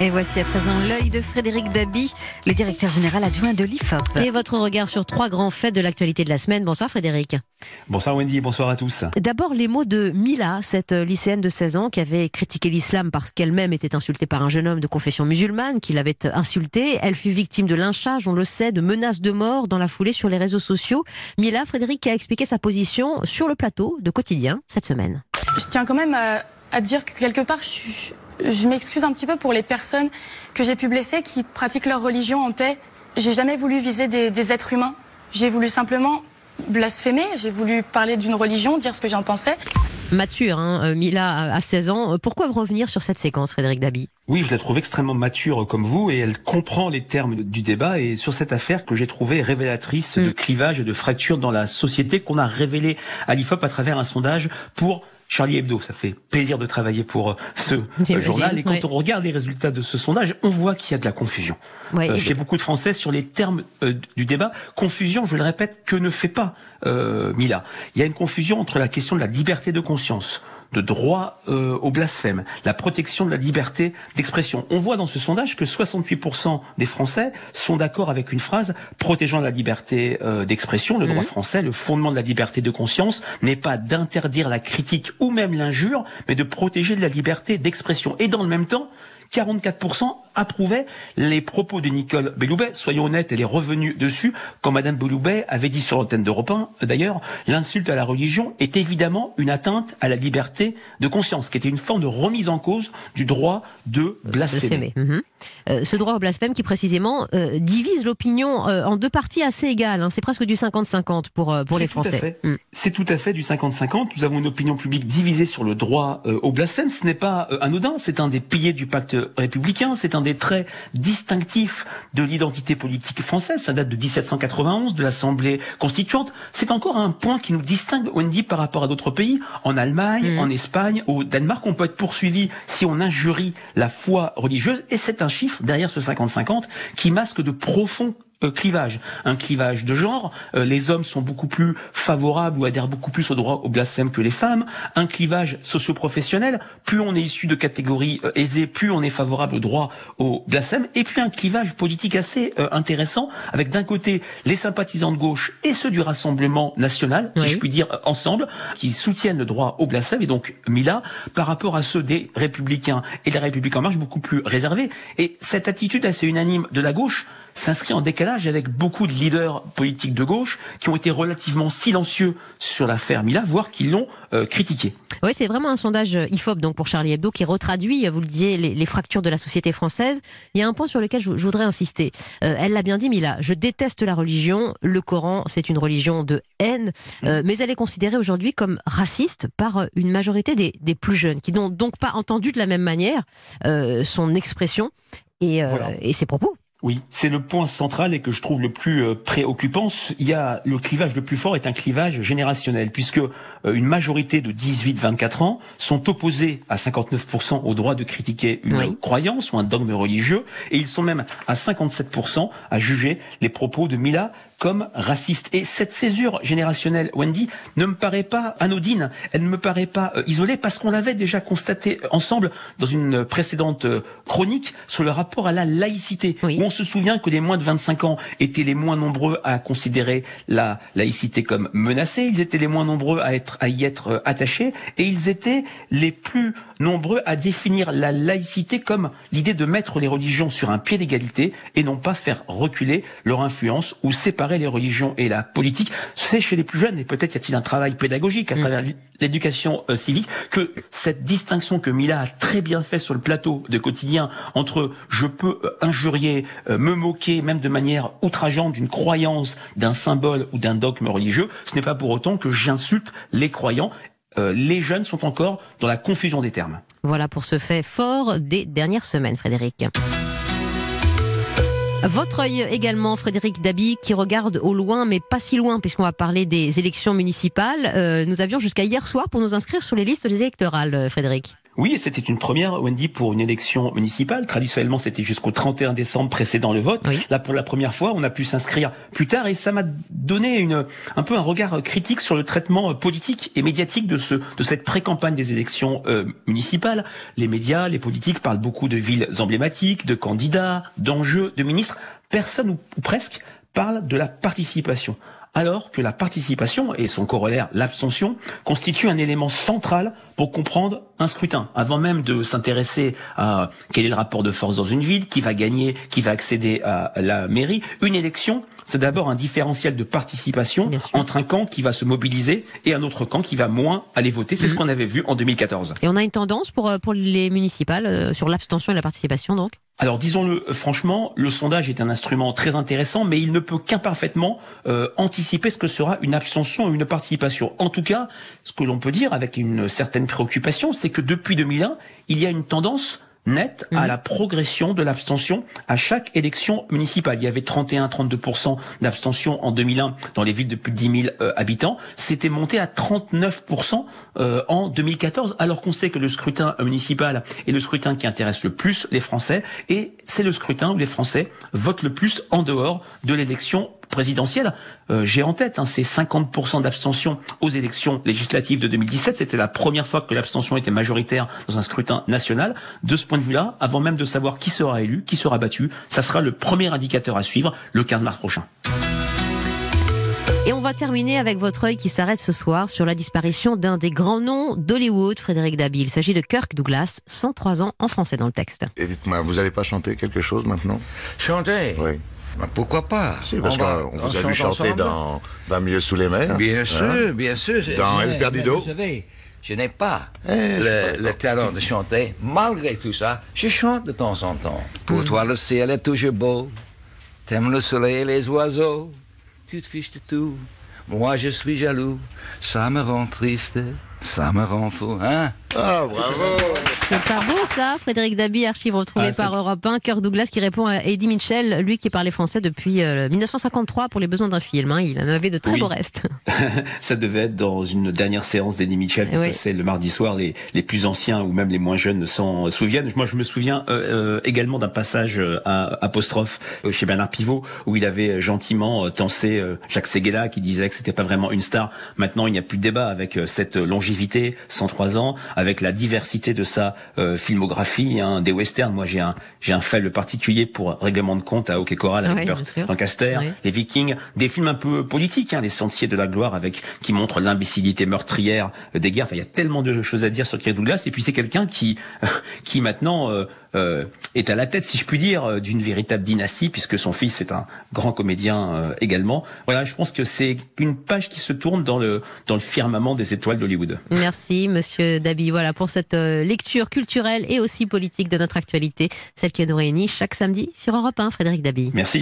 Et voici à présent l'œil de Frédéric Dabi, le directeur général adjoint de l'IFOP. Et votre regard sur trois grands faits de l'actualité de la semaine. Bonsoir Frédéric. Bonsoir Wendy, bonsoir à tous. D'abord les mots de Mila, cette lycéenne de 16 ans qui avait critiqué l'islam parce qu'elle-même était insultée par un jeune homme de confession musulmane qui l'avait insultée. Elle fut victime de lynchage, on le sait, de menaces de mort dans la foulée sur les réseaux sociaux. Mila, Frédéric a expliqué sa position sur le plateau de Quotidien cette semaine. Je tiens quand même à, à dire que quelque part, je, je m'excuse un petit peu pour les personnes que j'ai pu blesser qui pratiquent leur religion en paix. J'ai jamais voulu viser des, des êtres humains. J'ai voulu simplement blasphémer. J'ai voulu parler d'une religion, dire ce que j'en pensais. Mature, hein, Mila a 16 ans. Pourquoi revenir sur cette séquence, Frédéric Dabi? Oui, je la trouve extrêmement mature comme vous et elle comprend les termes du débat et sur cette affaire que j'ai trouvée révélatrice de clivage et de fracture dans la société qu'on a révélé à l'IFOP à travers un sondage pour Charlie Hebdo. Ça fait plaisir de travailler pour euh, ce euh, journal. Et quand ouais. on regarde les résultats de ce sondage, on voit qu'il y a de la confusion Ouais, euh, chez beaucoup de Français sur les termes euh, du débat. Confusion, je le répète, que ne fait pas euh, Mila. Il y a une confusion entre la question de la liberté de conscience de droit euh, au blasphème, la protection de la liberté d'expression. On voit dans ce sondage que 68% des Français sont d'accord avec une phrase protégeant la liberté euh, d'expression. Le droit français, le fondement de la liberté de conscience n'est pas d'interdire la critique ou même l'injure, mais de protéger la liberté d'expression. Et dans le même temps, 44% approuvaient les propos de Nicole Belloubet. Soyons honnêtes, elle est revenue dessus. Quand Madame Belloubet avait dit sur l'antenne d'Europe 1, d'ailleurs, l'insulte à la religion est évidemment une atteinte à la liberté de conscience, qui était une forme de remise en cause du droit de blasphémer. Mhm. Euh, ce droit au blasphème qui précisément euh, divise l'opinion euh, en deux parties assez égales. hein. C'est presque du 50-50 pour, pour les Français. Mm. C'est tout à fait du 50-50. Nous avons une opinion publique divisée sur le droit au blasphème. Ce n'est pas anodin. C'est un des piliers du pacte républicain. C'est un des traits distinctifs de l'identité politique française. Ça date de 1791, de l'Assemblée constituante. C'est encore un point qui nous distingue, Wendy, par rapport à d'autres pays. En Allemagne, Mm. en Espagne, au Danemark, on peut être poursuivi si on injurie la foi religieuse. Et c'est un chiffre derrière ce 50-50 qui masque de profonds clivage, un clivage de genre. Euh, les hommes sont beaucoup plus favorables ou adhèrent beaucoup plus au droit au blasphème que les femmes. Un clivage socio-professionnel. Plus on est issu de catégories euh, aisées, plus on est favorable au droit au blasphème. Et puis un clivage politique assez euh, intéressant, avec d'un côté les sympathisants de gauche et ceux du Rassemblement national, si Oui. je puis dire, euh, ensemble, qui soutiennent le droit au blasphème. Et donc Mila, par rapport à ceux des Républicains et des Républicains en marche, beaucoup plus réservés. Et cette attitude assez unanime de la gauche s'inscrit en décalage avec beaucoup de leaders politiques de gauche qui ont été relativement silencieux sur l'affaire Mila, voire qui l'ont euh, critiqué? Oui, c'est vraiment un sondage IFOP donc pour Charlie Hebdo qui retraduit, vous le disiez, les, les fractures de la société française. Il y a un point sur lequel je, je voudrais insister. Euh, elle l'a bien dit, Mila. Je déteste la religion. Le Coran, c'est une religion de haine, euh, mais elle est considérée aujourd'hui comme raciste par euh, une majorité des, des plus jeunes qui n'ont donc pas entendu de la même manière euh, son expression et, euh, Voilà. et ses propos. Oui, c'est le point central et que je trouve le plus euh, préoccupant. Il y a le clivage le plus fort est un clivage générationnel puisque euh, une majorité de 18-24 ans sont opposés à 59% au droit de critiquer une Oui. croyance ou un dogme religieux et ils sont même à 57% à juger les propos de Mila comme racistes. Et cette césure générationnelle, Wendy, ne me paraît pas anodine, elle ne me paraît pas euh, isolée parce qu'on l'avait déjà constaté ensemble dans une précédente euh, chronique sur le rapport à la laïcité, Oui. où on se souvient que les moins de 25 ans étaient les moins nombreux à considérer la laïcité comme menacée, ils étaient les moins nombreux à être à y être euh, attachés et ils étaient les plus nombreux à définir la laïcité comme l'idée de mettre les religions sur un pied d'égalité et non pas faire reculer leur influence ou séparer les religions et la politique. C'est chez les plus jeunes et peut-être y a-t-il un travail pédagogique à travers l'éducation euh, civique que cette distinction que Mila a très bien fait sur le plateau de quotidien entre je peux euh, injurier, euh, me moquer même de manière outrageante d'une croyance, d'un symbole ou d'un dogme religieux, ce n'est pas pour autant que j'insulte les croyants. Euh, les jeunes sont encore dans la confusion des termes. Voilà pour ce fait fort des dernières semaines, Frédéric. Votre œil également, Frédéric Dabi, qui regarde au loin, mais pas si loin, puisqu'on va parler des élections municipales. Euh, nous avions jusqu'à hier soir pour nous inscrire sur les listes des électorales, euh, Frédéric. Oui, c'était une première, Wendy, pour une élection municipale. Traditionnellement, c'était jusqu'au 31 décembre précédent le vote. Là, pour la première fois, on a pu s'inscrire plus tard et ça m'a donné une, un peu un regard critique sur le traitement politique et médiatique de ce, de cette pré-campagne des élections euh, municipales. Les médias, les politiques parlent beaucoup de villes emblématiques, de candidats, d'enjeux, de ministres. Personne ou presque parle de la participation alors que la participation et son corollaire, l'abstention, constituent un élément central pour comprendre un scrutin, avant même de s'intéresser à quel est le rapport de force dans une ville, qui va gagner, qui va accéder à la mairie. Une élection, c'est d'abord un différentiel de participation entre un camp qui va se mobiliser et un autre camp qui va moins aller voter. C'est ce mhm. qu'on avait vu en 2014. Et on a une tendance pour, euh, pour les municipales euh, sur l'abstention et la participation donc? Alors disons-le franchement, le sondage est un instrument très intéressant, mais il ne peut qu'imparfaitement euh, anticiper ce que sera une abstention ou une participation. En tout cas, ce que l'on peut dire avec une certaine préoccupation, c'est que depuis 2001, il y a une tendance net à mhm. la progression de l'abstention à chaque élection municipale. Il y avait 31-32% d'abstention en 2001 dans les villes de plus de 10 000 euh, habitants. C'était monté à 39% euh, en 2014, alors qu'on sait que le scrutin municipal est le scrutin qui intéresse le plus les Français et c'est le scrutin où les Français votent le plus en dehors de l'élection présidentielle. Euh, j'ai en tête hein, ces 50% d'abstention aux élections législatives de 2017. C'était la première fois que l'abstention était majoritaire dans un scrutin national. De ce point de vue-là, avant même de savoir qui sera élu, qui sera battu, ça sera le premier indicateur à suivre le 15 mars prochain. Et on va terminer avec votre œil qui s'arrête ce soir sur la disparition d'un des grands noms d'Hollywood, Frédéric Dabi. Il s'agit de Kirk Douglas, 103 ans en français dans le texte. Et dites-moi, vous n'allez pas chanter quelque chose maintenant? Chanter? Oui. Bah, pourquoi pas? Si, parce qu'on vous a vu chanter dans Va mieux sous les mers. Bien hein? sûr, bien sûr. Dans El Perdido. Vous savez, je n'ai pas eh, le, talent de chanter. Malgré tout ça, je chante de temps en temps. Pour hmm. toi, le ciel est toujours beau. T'aimes le soleil et les oiseaux. Tu te fiches de tout. Moi, je suis jaloux. Ça me rend triste. Ça me rend fou, hein? Ah, bravo C'est pas beau ça, Frédéric Dabi, archive retrouvée ah, par Europe 1. Cœur Douglas qui répond à Eddie Mitchell, lui qui parlait français depuis 1953 euh, pour les besoins d'un film. Hein. Il en avait de très beaux restes. ça devait être dans une dernière séance d'Eddie Mitchell qui passait le mardi soir. Les, les plus anciens ou même les moins jeunes s'en souviennent. Moi, je me souviens euh, euh, également d'un passage à apostrophe chez Bernard Pivot où il avait gentiment tensé Jacques Seguela qui disait que c'était pas vraiment une star. Maintenant, il n'y a plus de débat avec cette longévité 103 ans, avec la diversité de sa euh, filmographie, hein, des westerns. Moi, j'ai un j'ai un faible particulier pour Règlement de compte à Hockey Coral avec oui, Lancaster, les Vikings, des films un peu politiques, hein, les Sentiers de la gloire, avec qui montrent l'imbécilité meurtrière des guerres. Enfin, il y a tellement de choses à dire sur Kirk Douglas. Et puis c'est quelqu'un qui qui maintenant euh, euh, est à la tête, si je puis dire, euh, d'une véritable dynastie, puisque son fils est un grand comédien euh, également. Voilà, je pense que c'est une page qui se tourne dans le dans le firmament des étoiles d'Hollywood. Merci, Monsieur Dabi. Voilà pour cette lecture culturelle et aussi politique de notre actualité, celle qui nous réunit chaque samedi sur Europe 1. Frédéric Dabi. Merci.